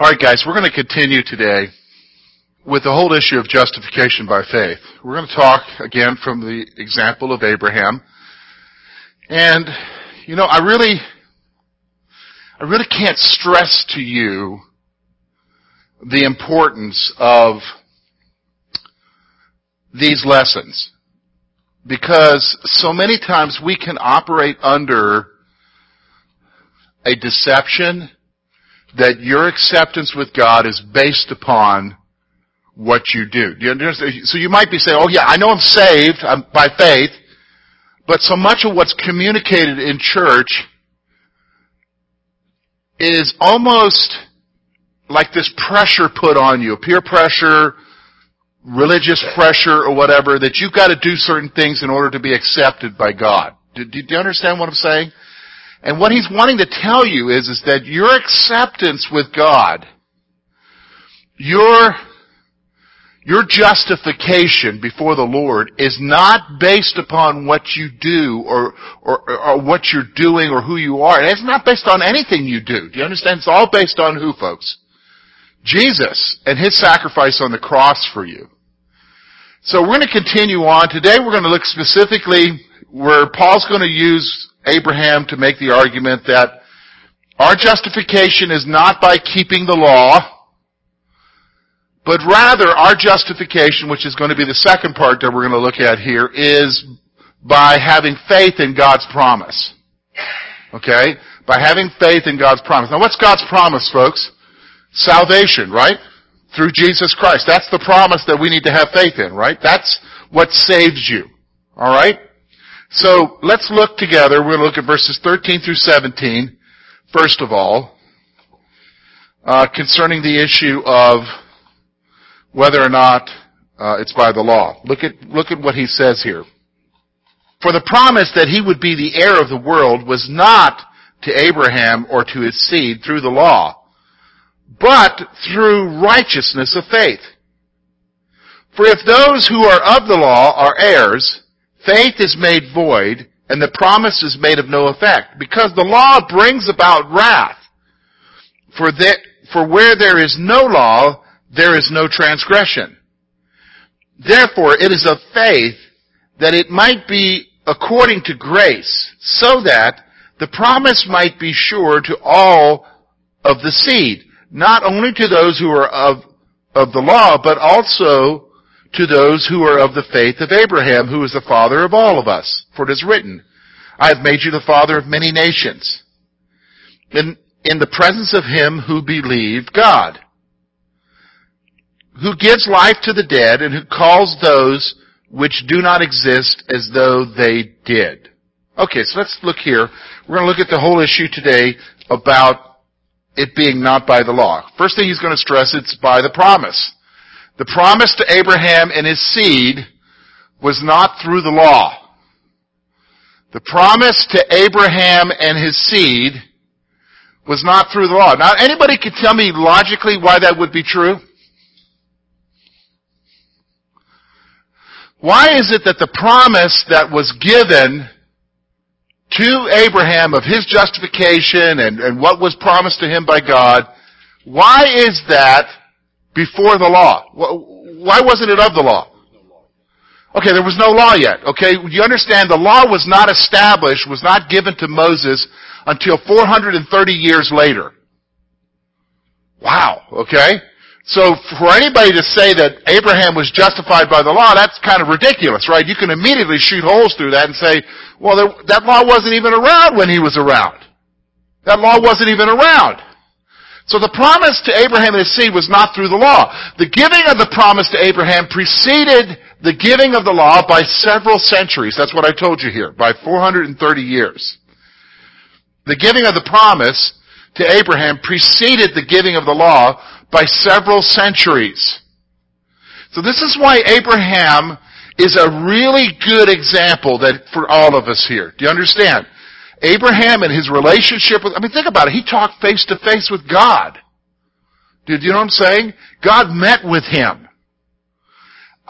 All right, guys, we're going to continue today with the whole issue of justification by faith. We're going to talk again from the example of Abraham. And, you know, I really, I really can't stress to you the importance of these lessons. Because so many times we can operate under a deception that your acceptance with God is based upon what you do. do you? So you might be saying, oh yeah, I know I'm saved I'm by faith, but so much of what's communicated in church is almost like this pressure put on you, peer pressure, religious pressure or whatever, that you've got to do certain things in order to be accepted by God. Do, do, do you understand what I'm saying? And what he's wanting to tell you is, is that your acceptance with God, your, your justification before the Lord is not based upon what you do or, or, or what you're doing or who you are. It's not based on anything you do. Do you understand? It's all based on who, folks? Jesus and His sacrifice on the cross for you. So we're going to continue on. Today we're going to look specifically where Paul's going to use Abraham to make the argument that our justification is not by keeping the law, but rather our justification, which is going to be the second part that we're going to look at here, is by having faith in God's promise. Okay? By having faith in God's promise. Now what's God's promise, folks? Salvation, right? Through Jesus Christ. That's the promise that we need to have faith in, right? That's what saves you. Alright? So let's look together. We're going to look at verses 13 through 17, first of all, uh, concerning the issue of whether or not uh, it's by the law. Look at look at what he says here. For the promise that he would be the heir of the world was not to Abraham or to his seed through the law, but through righteousness of faith. For if those who are of the law are heirs, faith is made void and the promise is made of no effect because the law brings about wrath. For that, for where there is no law, there is no transgression. Therefore, it is of faith that it might be according to grace, so that the promise might be sure to all of the seed, not only to those who are of, of the law, but also to those who are of the faith of Abraham, who is the father of all of us. For it is written, I have made you the father of many nations. In, in the presence of him who believed God, who gives life to the dead and who calls those which do not exist as though they did. Okay, so let's look here. We're going to look at the whole issue today about it being not by the law. First thing he's going to stress, it's by the promise. The promise to Abraham and his seed was not through the law. The promise to Abraham and his seed was not through the law. Now, anybody can tell me logically why that would be true? Why is it that the promise that was given to Abraham of his justification and, and what was promised to him by God, why is that before the law. Why wasn't it of the law? Okay, there was no law yet. Okay, you understand the law was not established, was not given to Moses until 430 years later. Wow, okay? So for anybody to say that Abraham was justified by the law, that's kind of ridiculous, right? You can immediately shoot holes through that and say, well, that law wasn't even around when he was around. That law wasn't even around. So the promise to Abraham and his seed was not through the law. The giving of the promise to Abraham preceded the giving of the law by several centuries. That's what I told you here, by 430 years. The giving of the promise to Abraham preceded the giving of the law by several centuries. So this is why Abraham is a really good example that for all of us here. Do you understand? Abraham and his relationship with, I mean, think about it. He talked face to face with God. Did you know what I'm saying? God met with him.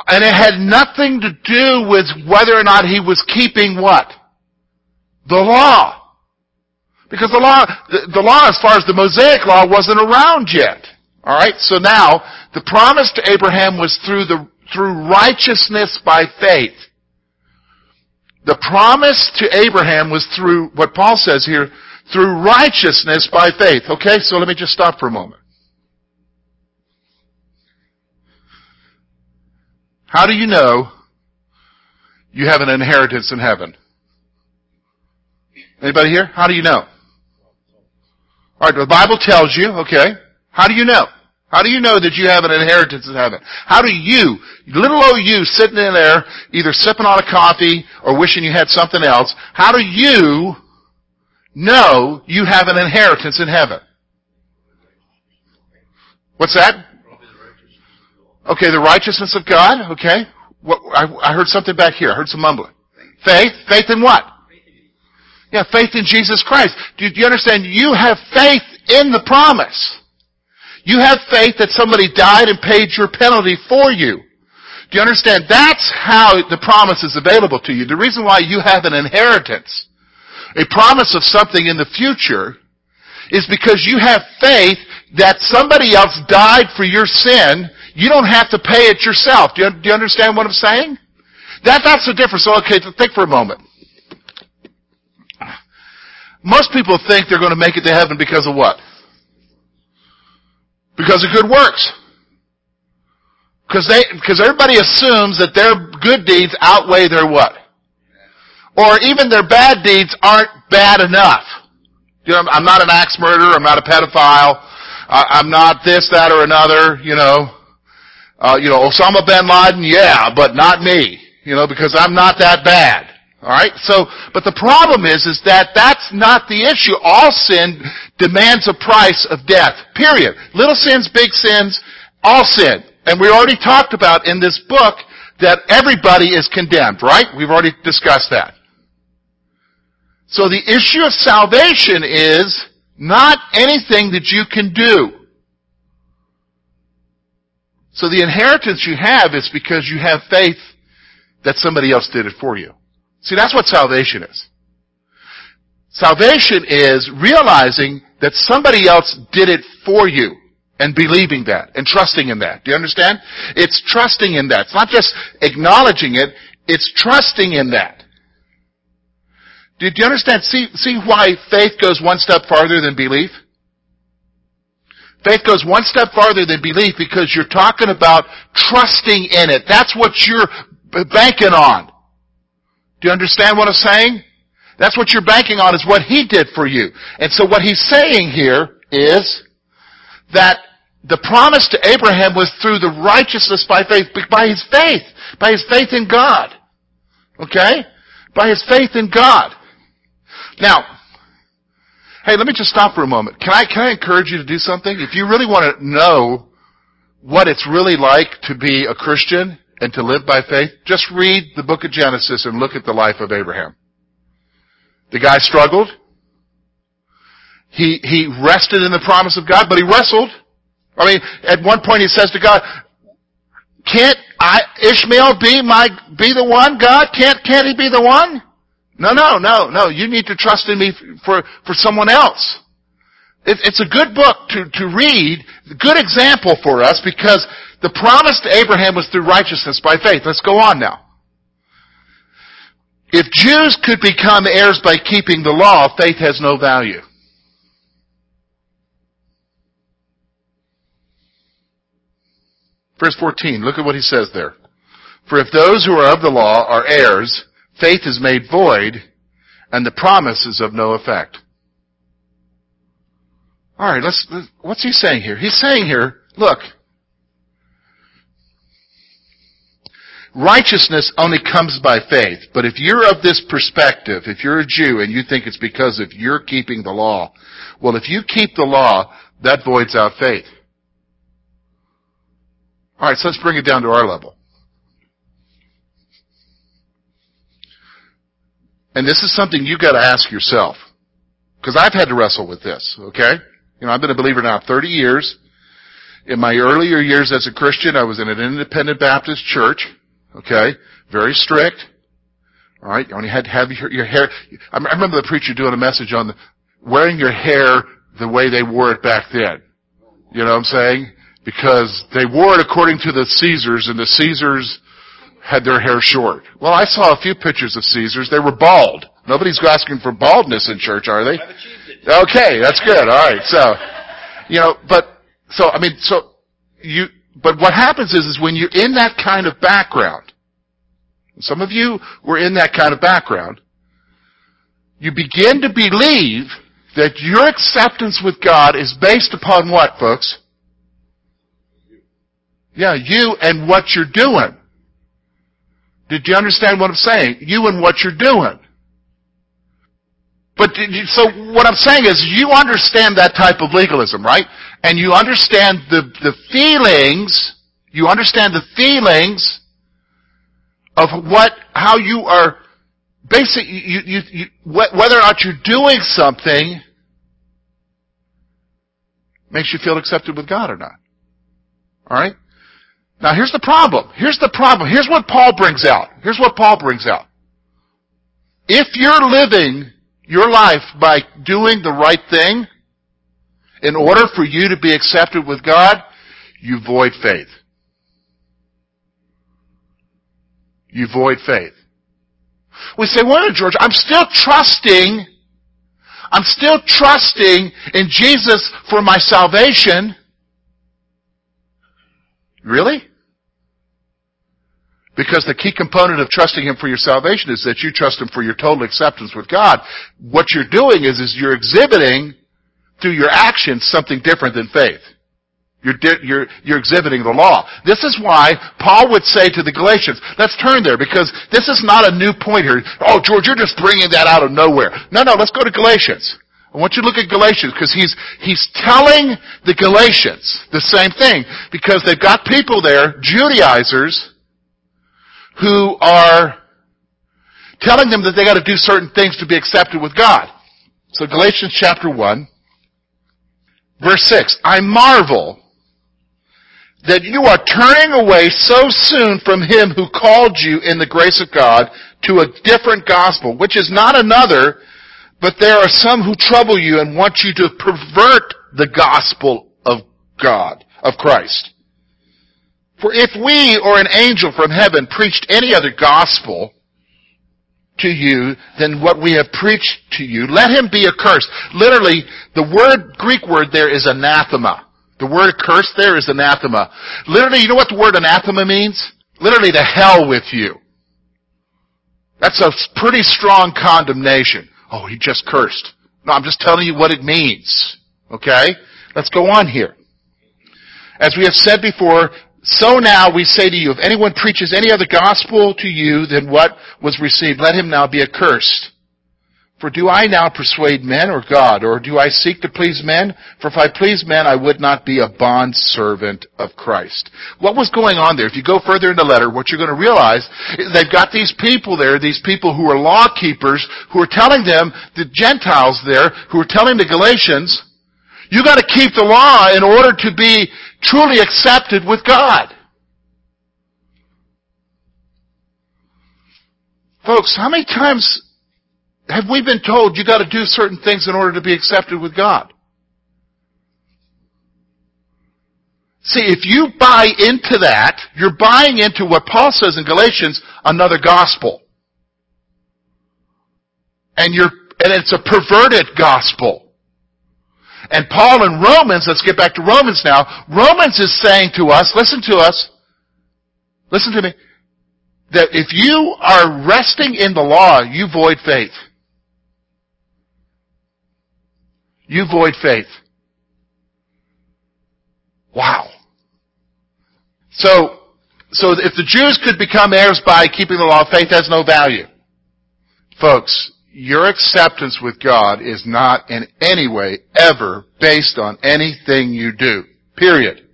And it had nothing to do with whether or not he was keeping what? The law. Because the law, the, the law as far as the Mosaic law wasn't around yet. Alright, so now, the promise to Abraham was through the, through righteousness by faith. The promise to Abraham was through, what Paul says here, through righteousness by faith. Okay, so let me just stop for a moment. How do you know you have an inheritance in heaven? Anybody here? How do you know? Alright, the Bible tells you, okay. How do you know? How do you know that you have an inheritance in heaven? How do you, little old you sitting in there, either sipping on a coffee or wishing you had something else, how do you know you have an inheritance in heaven? What's that? Okay, the righteousness of God, okay. What, I, I heard something back here. I heard some mumbling. Faith? Faith in what? Yeah, faith in Jesus Christ. Do, do you understand? You have faith in the promise. You have faith that somebody died and paid your penalty for you. Do you understand? That's how the promise is available to you. The reason why you have an inheritance, a promise of something in the future, is because you have faith that somebody else died for your sin. You don't have to pay it yourself. Do you, do you understand what I'm saying? That, that's the difference. So, okay, think for a moment. Most people think they're going to make it to heaven because of what? Because of good works. Because they, because everybody assumes that their good deeds outweigh their what? Or even their bad deeds aren't bad enough. You know, I'm not an axe murderer, I'm not a pedophile, I'm not this, that, or another, you know. Uh, you know, Osama bin Laden, yeah, but not me. You know, because I'm not that bad. Alright? So, but the problem is, is that that's not the issue. All sin demands a price of death. Period. Little sins, big sins, all sin. And we already talked about in this book that everybody is condemned, right? We've already discussed that. So the issue of salvation is not anything that you can do. So the inheritance you have is because you have faith that somebody else did it for you. See, that's what salvation is. Salvation is realizing that somebody else did it for you and believing that and trusting in that. Do you understand? It's trusting in that. It's not just acknowledging it, it's trusting in that. Do you understand? See, see why faith goes one step farther than belief? Faith goes one step farther than belief because you're talking about trusting in it. That's what you're banking on. Do you understand what I'm saying? That's what you're banking on is what He did for you. And so what He's saying here is that the promise to Abraham was through the righteousness by faith, by his faith, by his faith in God. Okay? By his faith in God. Now, hey, let me just stop for a moment. Can I, can I encourage you to do something? If you really want to know what it's really like to be a Christian, and to live by faith, just read the book of Genesis and look at the life of Abraham. The guy struggled. He, he rested in the promise of God, but he wrestled. I mean, at one point he says to God, can't I, Ishmael be my, be the one, God? Can't, can't he be the one? No, no, no, no. You need to trust in me for, for someone else. It, it's a good book to, to read, good example for us because the promise to Abraham was through righteousness by faith. Let's go on now. If Jews could become heirs by keeping the law, faith has no value. Verse 14, look at what he says there. For if those who are of the law are heirs, faith is made void, and the promise is of no effect. Alright, let's, what's he saying here? He's saying here, look, righteousness only comes by faith. But if you're of this perspective, if you're a Jew and you think it's because of you're keeping the law, well, if you keep the law, that voids out faith. Alright, so let's bring it down to our level. And this is something you've gotta ask yourself. Because I've had to wrestle with this, okay? You know, I've been a believer now 30 years. In my earlier years as a Christian, I was in an independent Baptist church. Okay? Very strict. Alright? You only had to have your, your hair. I remember the preacher doing a message on the, wearing your hair the way they wore it back then. You know what I'm saying? Because they wore it according to the Caesars and the Caesars had their hair short. Well, I saw a few pictures of Caesars. They were bald. Nobody's asking for baldness in church, are they? Okay, that's good. All right. So, you know, but, so, I mean, so, you, but what happens is, is when you're in that kind of background, some of you were in that kind of background, you begin to believe that your acceptance with God is based upon what, folks? Yeah, you and what you're doing. Did you understand what I'm saying? You and what you're doing. But so what I'm saying is you understand that type of legalism, right? And you understand the, the feelings, you understand the feelings of what, how you are basically, you, you, you, whether or not you're doing something makes you feel accepted with God or not. Alright? Now here's the problem. Here's the problem. Here's what Paul brings out. Here's what Paul brings out. If you're living your life by doing the right thing, in order for you to be accepted with God, you void faith. You void faith. We say, well, George, I'm still trusting, I'm still trusting in Jesus for my salvation. Really? Because the key component of trusting Him for your salvation is that you trust Him for your total acceptance with God. What you're doing is, is you're exhibiting through your actions something different than faith. You're, you're, you're exhibiting the law. This is why Paul would say to the Galatians, let's turn there because this is not a new point here. Oh, George, you're just bringing that out of nowhere. No, no, let's go to Galatians. I want you to look at Galatians because he's, he's telling the Galatians the same thing because they've got people there, Judaizers, who are telling them that they got to do certain things to be accepted with God. So Galatians chapter 1, verse 6, I marvel that you are turning away so soon from him who called you in the grace of God to a different gospel, which is not another, but there are some who trouble you and want you to pervert the gospel of God, of Christ. For if we or an angel from heaven preached any other gospel to you than what we have preached to you, let him be accursed. Literally, the word, Greek word there is anathema. The word curse there is anathema. Literally, you know what the word anathema means? Literally to hell with you. That's a pretty strong condemnation. Oh, he just cursed. No, I'm just telling you what it means. Okay? Let's go on here. As we have said before, so now we say to you, if anyone preaches any other gospel to you than what was received, let him now be accursed. For do I now persuade men or God, or do I seek to please men? For if I please men, I would not be a bond servant of Christ. What was going on there? If you go further in the letter, what you're going to realize is they've got these people there, these people who are law keepers, who are telling them, the Gentiles there, who are telling the Galatians, you got to keep the law in order to be truly accepted with God. Folks, how many times have we been told you got to do certain things in order to be accepted with God? See, if you buy into that, you're buying into what Paul says in Galatians, another gospel. And you're, and it's a perverted gospel. And Paul in Romans, let's get back to Romans now, Romans is saying to us, listen to us, listen to me, that if you are resting in the law, you void faith. you void faith. Wow. So, so if the Jews could become heirs by keeping the law, faith has no value. Folks, your acceptance with God is not in any way ever based on anything you do. Period.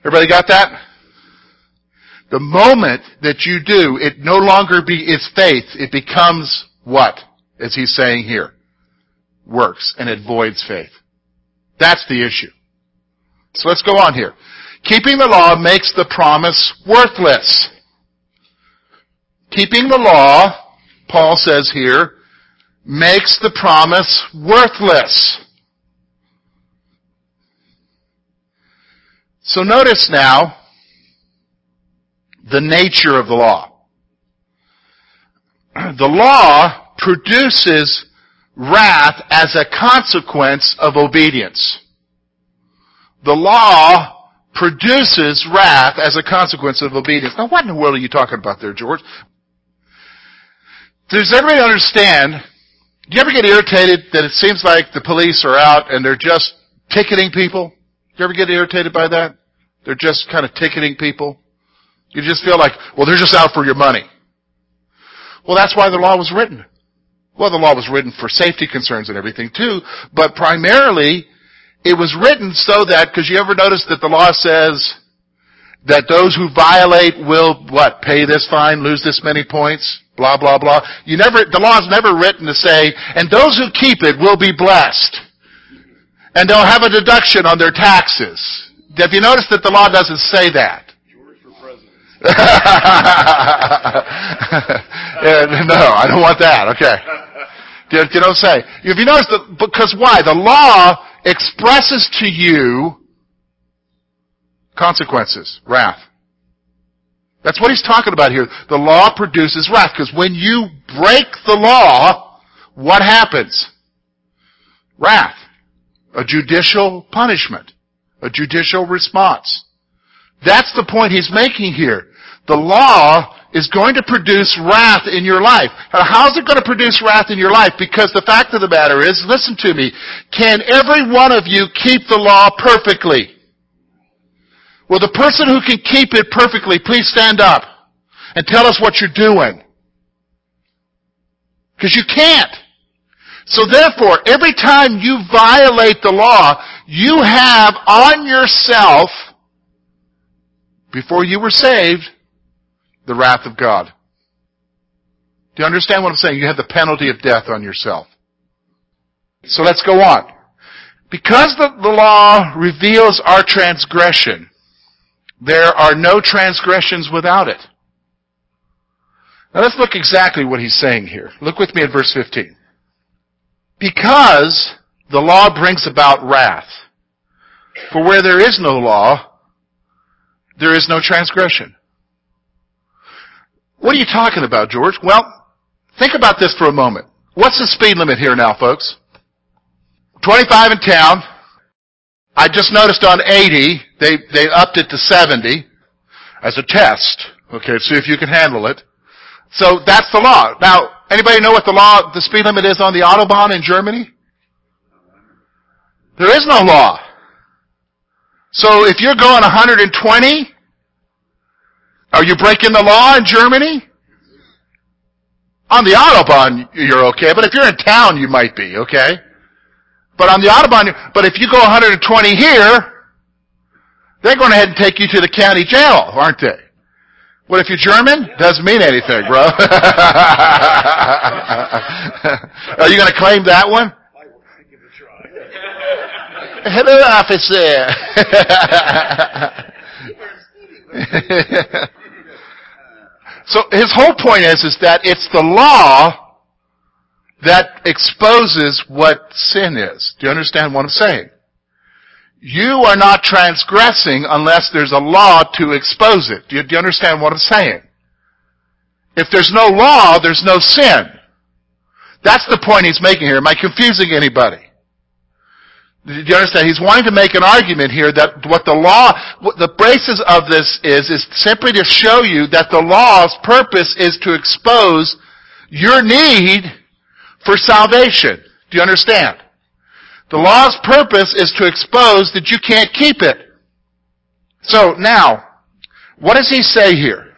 Everybody got that? The moment that you do, it no longer be, it's faith. It becomes what? As he's saying here works and it voids faith. That's the issue. So let's go on here. Keeping the law makes the promise worthless. Keeping the law, Paul says here, makes the promise worthless. So notice now the nature of the law. The law produces wrath as a consequence of obedience. The law produces wrath as a consequence of obedience. Now what in the world are you talking about there, George? Does everybody understand? Do you ever get irritated that it seems like the police are out and they're just ticketing people? Do you ever get irritated by that? They're just kind of ticketing people. You just feel like, well, they're just out for your money. Well, that's why the law was written. Well, the law was written for safety concerns and everything too, but primarily it was written so that, because you ever notice that the law says that those who violate will, what, pay this fine, lose this many points, blah, blah, blah. You never, the law is never written to say, and those who keep it will be blessed. And they'll have a deduction on their taxes. Have you noticed that the law doesn't say that? yeah, no, I don't want that. Okay. You, don't say. If you notice that, because why? The law expresses to you consequences, wrath. That's what he's talking about here. The law produces wrath, because when you break the law, what happens? Wrath. A judicial punishment. A judicial response. That's the point he's making here. The law is going to produce wrath in your life. How is it going to produce wrath in your life? Because the fact of the matter is, listen to me, can every one of you keep the law perfectly? Well, the person who can keep it perfectly, please stand up and tell us what you're doing. Because you can't. So therefore, every time you violate the law, you have on yourself, before you were saved, the wrath of God. Do you understand what I'm saying? You have the penalty of death on yourself. So let's go on. Because the, the law reveals our transgression, there are no transgressions without it. Now let's look exactly what he's saying here. Look with me at verse 15. Because the law brings about wrath. For where there is no law, there is no transgression. What are you talking about, George? Well, think about this for a moment. What's the speed limit here now, folks? 25 in town. I just noticed on 80, they, they upped it to 70 as a test. Okay, see if you can handle it. So that's the law. Now, anybody know what the law, the speed limit is on the Autobahn in Germany? There is no law. So if you're going 120, are you breaking the law in Germany? On the Autobahn, you're okay, but if you're in town, you might be, okay? But on the Autobahn, but if you go 120 here, they're going ahead and take you to the county jail, aren't they? What if you're German? Doesn't mean anything, bro. Are you going to claim that one? Hello, officer. So his whole point is, is that it's the law that exposes what sin is. Do you understand what I'm saying? You are not transgressing unless there's a law to expose it. Do you, do you understand what I'm saying? If there's no law, there's no sin. That's the point he's making here. Am I confusing anybody? Do you understand? He's wanting to make an argument here that what the law, what the basis of this is, is simply to show you that the law's purpose is to expose your need for salvation. Do you understand? The law's purpose is to expose that you can't keep it. So now, what does he say here?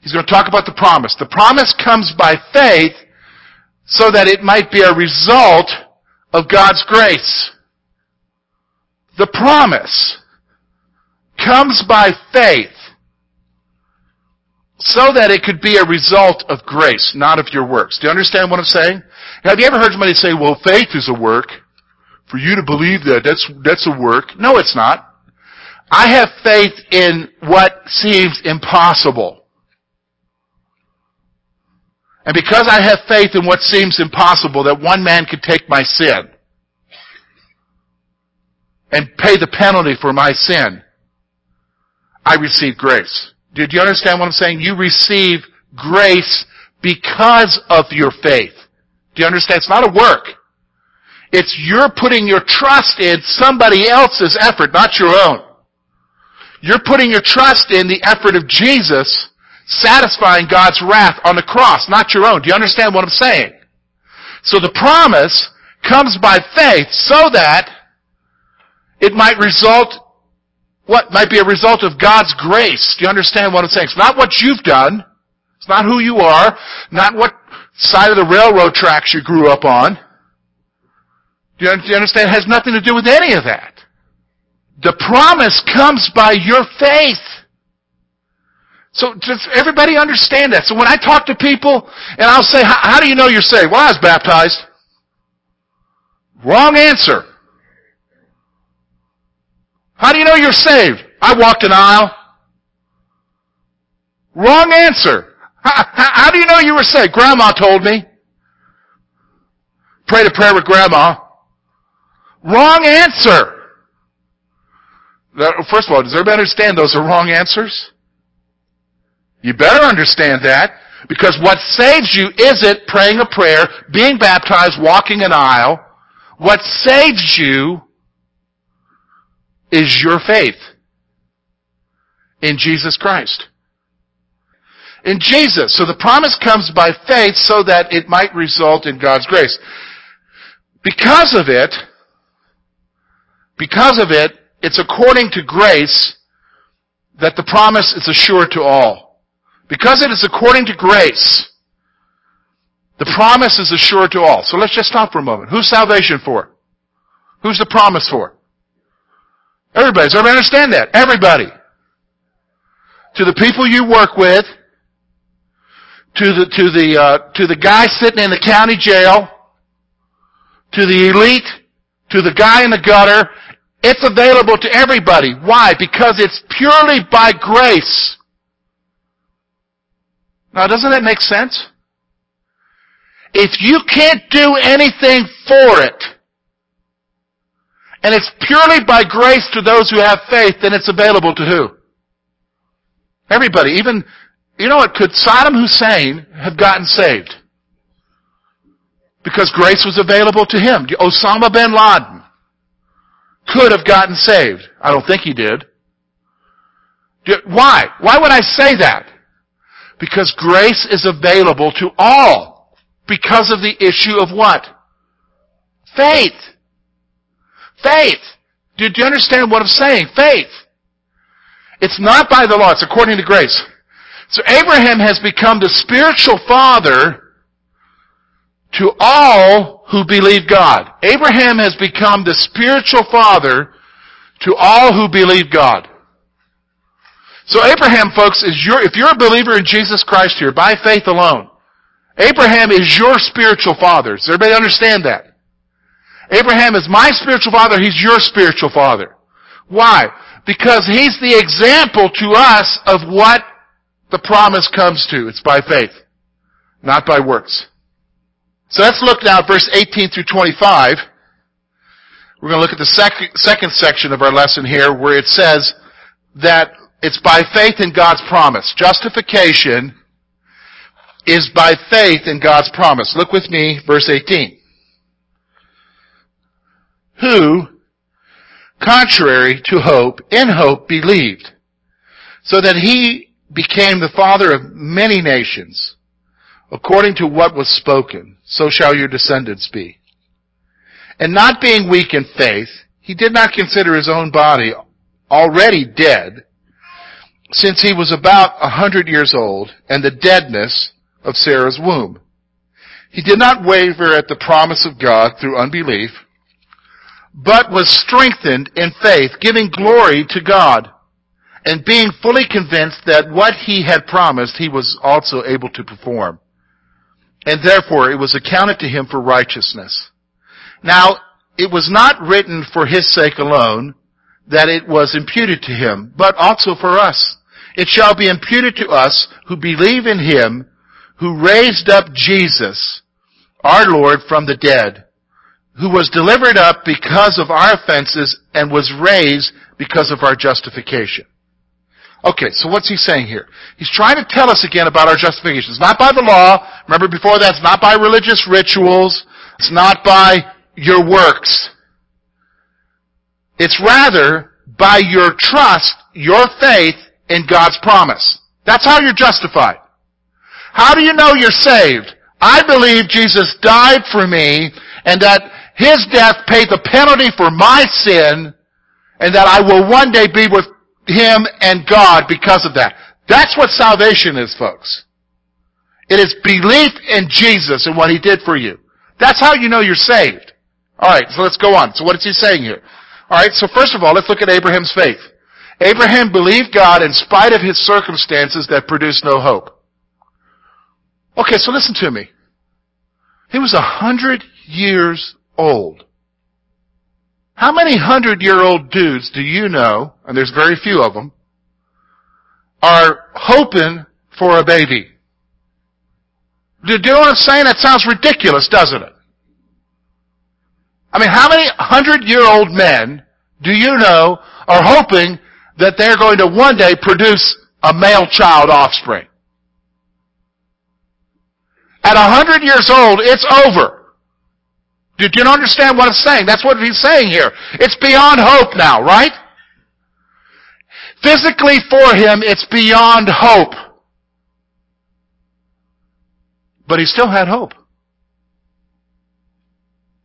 He's going to talk about the promise. The promise comes by faith so that it might be a result of God's grace. The promise comes by faith so that it could be a result of grace, not of your works. Do you understand what I'm saying? Have you ever heard somebody say, well, faith is a work? For you to believe that, that's, that's a work. No, it's not. I have faith in what seems impossible. And because I have faith in what seems impossible, that one man could take my sin and pay the penalty for my sin, I receive grace. Did you understand what I'm saying? You receive grace because of your faith. Do you understand? It's not a work. It's you're putting your trust in somebody else's effort, not your own. You're putting your trust in the effort of Jesus satisfying God's wrath on the cross, not your own. Do you understand what I'm saying? So the promise comes by faith so that it might result, what might be a result of God's grace. Do you understand what I'm saying? It's not what you've done. It's not who you are, not what side of the railroad tracks you grew up on. Do you understand? It has nothing to do with any of that. The promise comes by your faith. So does everybody understand that? So when I talk to people and I'll say, how do you know you're saved? Well, I was baptized. Wrong answer. How do you know you're saved? I walked an aisle. Wrong answer. How, how, do you know you were saved? Grandma told me. Prayed a prayer with grandma. Wrong answer. First of all, does everybody understand those are wrong answers? You better understand that because what saves you isn't praying a prayer, being baptized, walking an aisle. What saves you is your faith in Jesus Christ. In Jesus. So the promise comes by faith so that it might result in God's grace. Because of it, because of it, it's according to grace that the promise is assured to all. Because it is according to grace, the promise is assured to all. So let's just stop for a moment. Who's salvation for? Who's the promise for? Everybody. Does everybody understand that? Everybody. To the people you work with, to the, to the, uh, to the guy sitting in the county jail, to the elite, to the guy in the gutter, it's available to everybody. Why? Because it's purely by grace. Now, doesn't that make sense? If you can't do anything for it, and it's purely by grace to those who have faith, then it's available to who? Everybody. Even, you know what, could Saddam Hussein have gotten saved? Because grace was available to him. Osama bin Laden could have gotten saved. I don't think he did. Why? Why would I say that? Because grace is available to all. Because of the issue of what? Faith. Faith. Do, you understand what I'm saying? Faith. It's not by the law, it's according to grace. So Abraham has become the spiritual father to all who believe God. Abraham has become the spiritual father to all who believe God. So Abraham, folks, is your, if you're a believer in Jesus Christ here, by faith alone, Abraham is your spiritual father. Does everybody understand that? Abraham is my spiritual father, he's your spiritual father. Why? Because he's the example to us of what the promise comes to. It's by faith, not by works. So let's look now at verse 18 through 25. We're going to look at the sec- second section of our lesson here where it says that it's by faith in God's promise. Justification is by faith in God's promise. Look with me, verse 18 who, contrary to hope, in hope believed, so that he became the father of many nations. According to what was spoken, so shall your descendants be. And not being weak in faith, he did not consider his own body already dead, since he was about a hundred years old, and the deadness of Sarah's womb. He did not waver at the promise of God through unbelief, but was strengthened in faith, giving glory to God, and being fully convinced that what he had promised he was also able to perform. And therefore it was accounted to him for righteousness. Now, it was not written for his sake alone that it was imputed to him, but also for us. It shall be imputed to us who believe in him who raised up Jesus, our Lord, from the dead who was delivered up because of our offenses and was raised because of our justification. Okay, so what's he saying here? He's trying to tell us again about our justification. It's not by the law. Remember before that, it's not by religious rituals. It's not by your works. It's rather by your trust, your faith in God's promise. That's how you're justified. How do you know you're saved? I believe Jesus died for me and that His death paid the penalty for my sin and that I will one day be with Him and God because of that. That's what salvation is, folks. It is belief in Jesus and what He did for you. That's how you know you're saved. Alright, so let's go on. So what is He saying here? Alright, so first of all, let's look at Abraham's faith. Abraham believed God in spite of his circumstances that produced no hope. Okay, so listen to me. He was a hundred years old. How many hundred year old dudes do you know, and there's very few of them, are hoping for a baby? Do you know what I'm saying? That sounds ridiculous, doesn't it? I mean, how many hundred year old men do you know are hoping that they're going to one day produce a male child offspring? At a hundred years old, it's over. Do you understand what I'm saying? That's what he's saying here. It's beyond hope now, right? Physically for him, it's beyond hope. But he still had hope.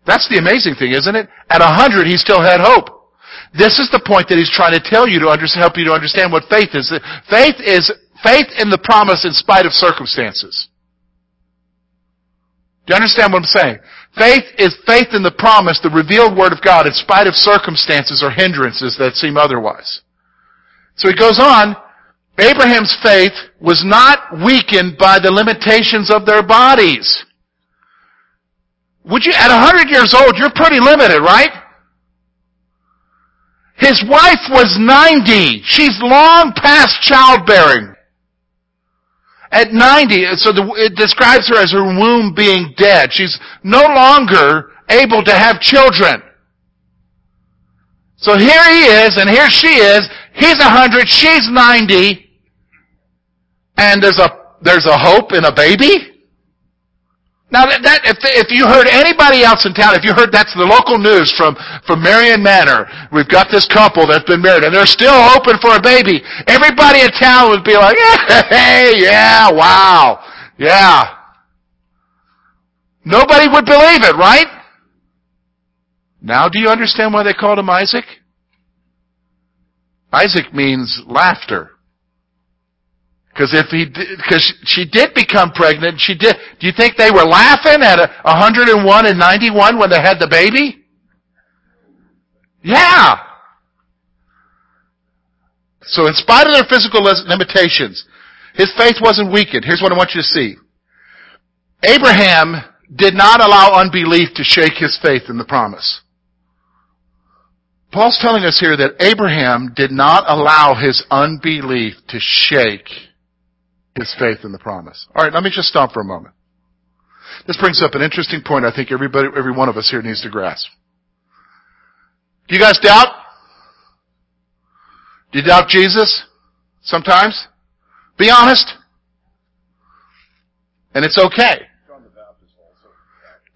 That's the amazing thing, isn't it? At a hundred, he still had hope. This is the point that he's trying to tell you to help you to understand what faith is. Faith is faith in the promise in spite of circumstances. Do you understand what I'm saying? Faith is faith in the promise, the revealed Word of God, in spite of circumstances or hindrances that seem otherwise. So he goes on, Abraham's faith was not weakened by the limitations of their bodies. Would you, at 100 years old, you're pretty limited, right? His wife was 90. She's long past childbearing at 90, so the, it describes her as her womb being dead. She's no longer able to have children. So here he is, and here she is. He's a hundred, she's 90, and there's a, there's a hope in a baby? Now that, that, if, if you heard anybody else in town, if you heard that's the local news from, from Marion Manor, we've got this couple that's been married and they're still hoping for a baby, everybody in town would be like, hey, yeah, wow, yeah. Nobody would believe it, right? Now do you understand why they called him Isaac? Isaac means laughter. Because if he, because she did become pregnant, she did. Do you think they were laughing at a 101 and 91 when they had the baby? Yeah. So in spite of their physical limitations, his faith wasn't weakened. Here's what I want you to see. Abraham did not allow unbelief to shake his faith in the promise. Paul's telling us here that Abraham did not allow his unbelief to shake his faith in the promise. All right, let me just stop for a moment. This brings up an interesting point I think everybody, every one of us here needs to grasp. Do you guys doubt? Do you doubt Jesus? Sometimes? Be honest. And it's okay.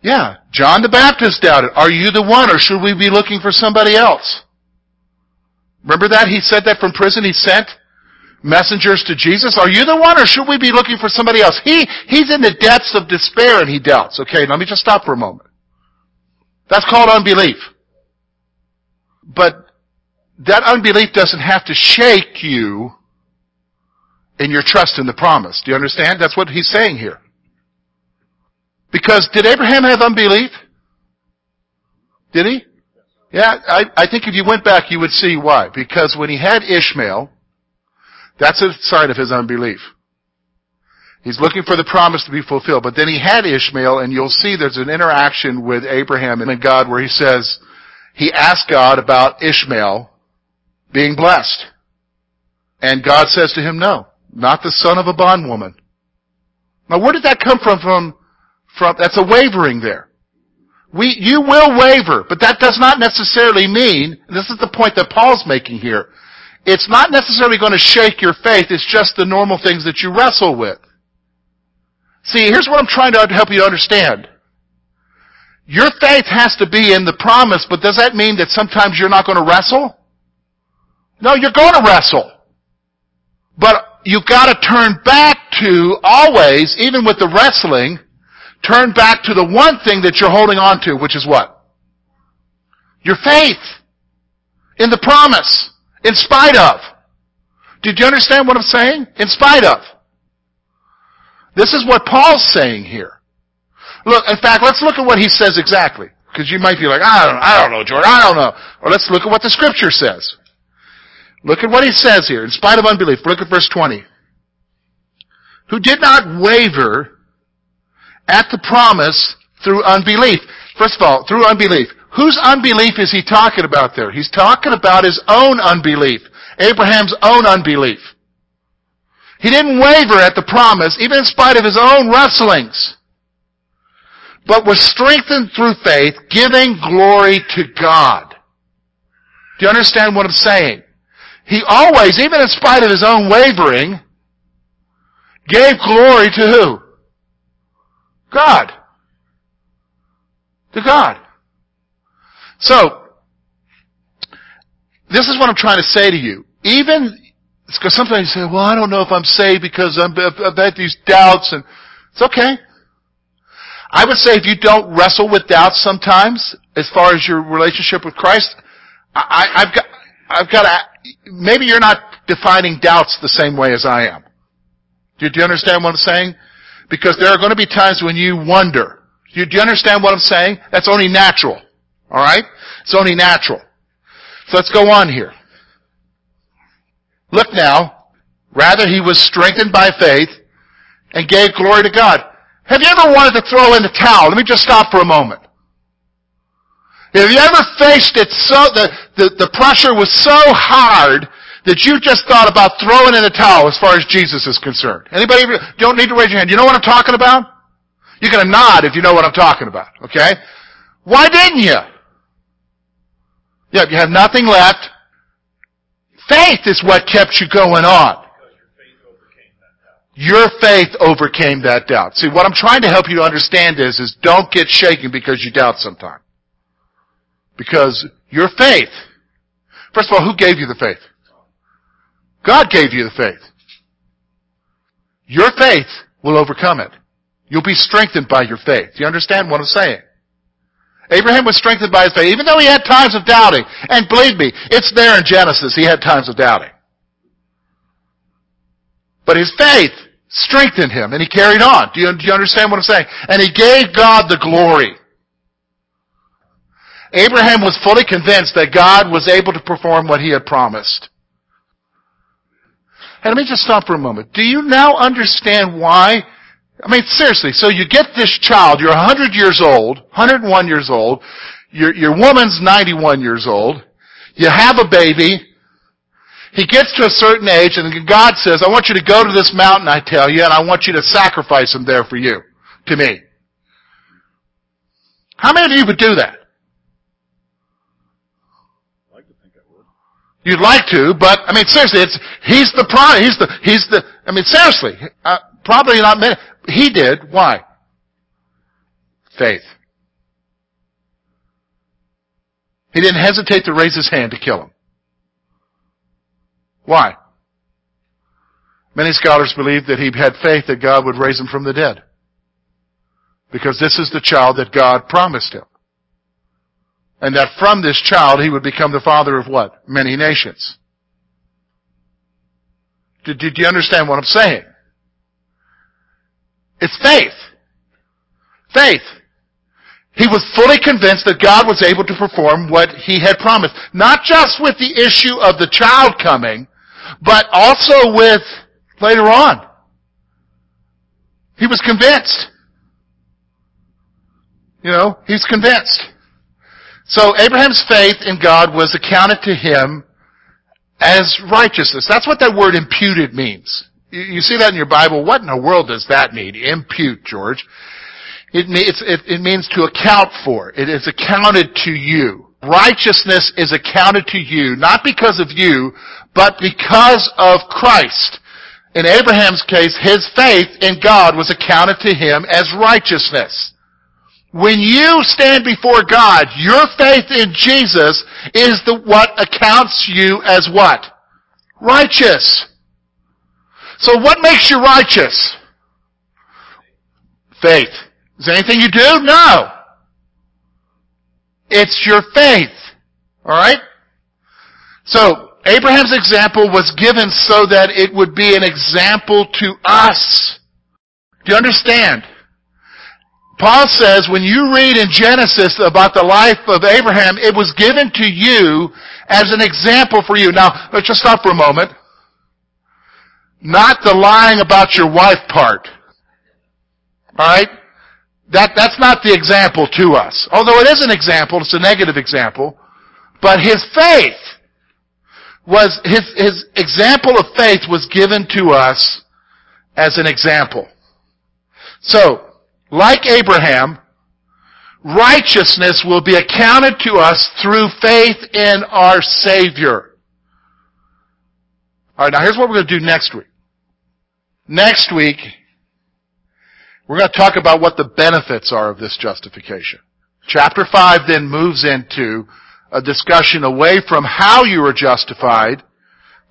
Yeah, John the Baptist doubted. Are you the one or should we be looking for somebody else? Remember that? He said that from prison. He sent messengers to Jesus? Are you the one or should we be looking for somebody else? He, he's in the depths of despair and he doubts. Okay, let me just stop for a moment. That's called unbelief. But that unbelief doesn't have to shake you in your trust in the promise. Do you understand? That's what he's saying here. Because did Abraham have unbelief? Did he? Yeah, I, I think if you went back you would see why. Because when he had Ishmael, that's a sign of his unbelief. He's looking for the promise to be fulfilled. But then he had Ishmael, and you'll see there's an interaction with Abraham and God where he says, he asked God about Ishmael being blessed. And God says to him, no, not the son of a bondwoman. Now where did that come from? From, from, that's a wavering there. We, you will waver, but that does not necessarily mean, this is the point that Paul's making here, it's not necessarily going to shake your faith, it's just the normal things that you wrestle with. See, here's what I'm trying to help you understand. Your faith has to be in the promise, but does that mean that sometimes you're not going to wrestle? No, you're going to wrestle. But you've got to turn back to always, even with the wrestling, turn back to the one thing that you're holding on to, which is what? Your faith. In the promise. In spite of. Did you understand what I'm saying? In spite of. This is what Paul's saying here. Look, in fact, let's look at what he says exactly. Because you might be like, I don't, I don't know, George, I don't know. Or let's look at what the scripture says. Look at what he says here. In spite of unbelief, look at verse 20. Who did not waver at the promise through unbelief. First of all, through unbelief. Whose unbelief is he talking about there? He's talking about his own unbelief. Abraham's own unbelief. He didn't waver at the promise, even in spite of his own wrestlings, but was strengthened through faith, giving glory to God. Do you understand what I'm saying? He always, even in spite of his own wavering, gave glory to who? God. To God. So, this is what I'm trying to say to you. Even because sometimes you say, well, I don't know if I'm saved because I'm, I've had these doubts and it's okay. I would say if you don't wrestle with doubts sometimes, as far as your relationship with Christ, I, have got, I've got to, maybe you're not defining doubts the same way as I am. Do, do you understand what I'm saying? Because there are going to be times when you wonder. Do do you understand what I'm saying? That's only natural. Alright? It's only natural. So let's go on here. Look now, rather he was strengthened by faith and gave glory to God. Have you ever wanted to throw in the towel? Let me just stop for a moment. Have you ever faced it so, the, the, the pressure was so hard that you just thought about throwing in the towel as far as Jesus is concerned? Anybody, don't need to raise your hand. You know what I'm talking about? You're gonna nod if you know what I'm talking about, okay? Why didn't you? Yeah, you have nothing left. Faith is what kept you going on. Your faith overcame that doubt. See, what I'm trying to help you understand is, is don't get shaken because you doubt sometimes. Because your faith, first of all, who gave you the faith? God gave you the faith. Your faith will overcome it. You'll be strengthened by your faith. Do you understand what I'm saying? Abraham was strengthened by his faith, even though he had times of doubting. And believe me, it's there in Genesis. He had times of doubting. But his faith strengthened him, and he carried on. Do you, do you understand what I'm saying? And he gave God the glory. Abraham was fully convinced that God was able to perform what he had promised. And let me just stop for a moment. Do you now understand why I mean, seriously, so you get this child, you're 100 years old, 101 years old, your, your woman's 91 years old, you have a baby, he gets to a certain age and God says, I want you to go to this mountain, I tell you, and I want you to sacrifice him there for you, to me. How many of you would do that? I like to think I would. You'd like to, but I mean, seriously, it's he's the prime. He's the he's the. I mean, seriously, uh, probably not many. He did. Why? Faith. He didn't hesitate to raise his hand to kill him. Why? Many scholars believe that he had faith that God would raise him from the dead. Because this is the child that God promised him. And that from this child he would become the father of what? Many nations. Did you understand what I'm saying? It's faith. Faith. He was fully convinced that God was able to perform what he had promised. Not just with the issue of the child coming, but also with later on. He was convinced. You know, he's convinced. So Abraham's faith in God was accounted to him as righteousness. That's what that word imputed means. You see that in your Bible. What in the world does that mean? Impute, George. It, means, it, it means to account for. It is accounted to you. Righteousness is accounted to you, not because of you, but because of Christ. In Abraham's case, his faith in God was accounted to him as righteousness. When you stand before God, your faith in Jesus is the, what accounts you as what? Righteous. So what makes you righteous? Faith. Is there anything you do? No. It's your faith. Alright? So, Abraham's example was given so that it would be an example to us. Do you understand? Paul says when you read in Genesis about the life of Abraham, it was given to you as an example for you. Now, let's just stop for a moment. Not the lying about your wife part. Alright? That, that's not the example to us. Although it is an example, it's a negative example. But his faith was, his, his example of faith was given to us as an example. So, like Abraham, righteousness will be accounted to us through faith in our Savior. Alright, now here's what we're going to do next week. Next week, we're going to talk about what the benefits are of this justification. Chapter 5 then moves into a discussion away from how you are justified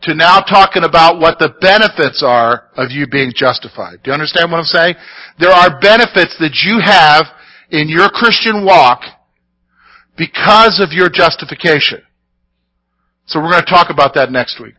to now talking about what the benefits are of you being justified. Do you understand what I'm saying? There are benefits that you have in your Christian walk because of your justification. So we're going to talk about that next week.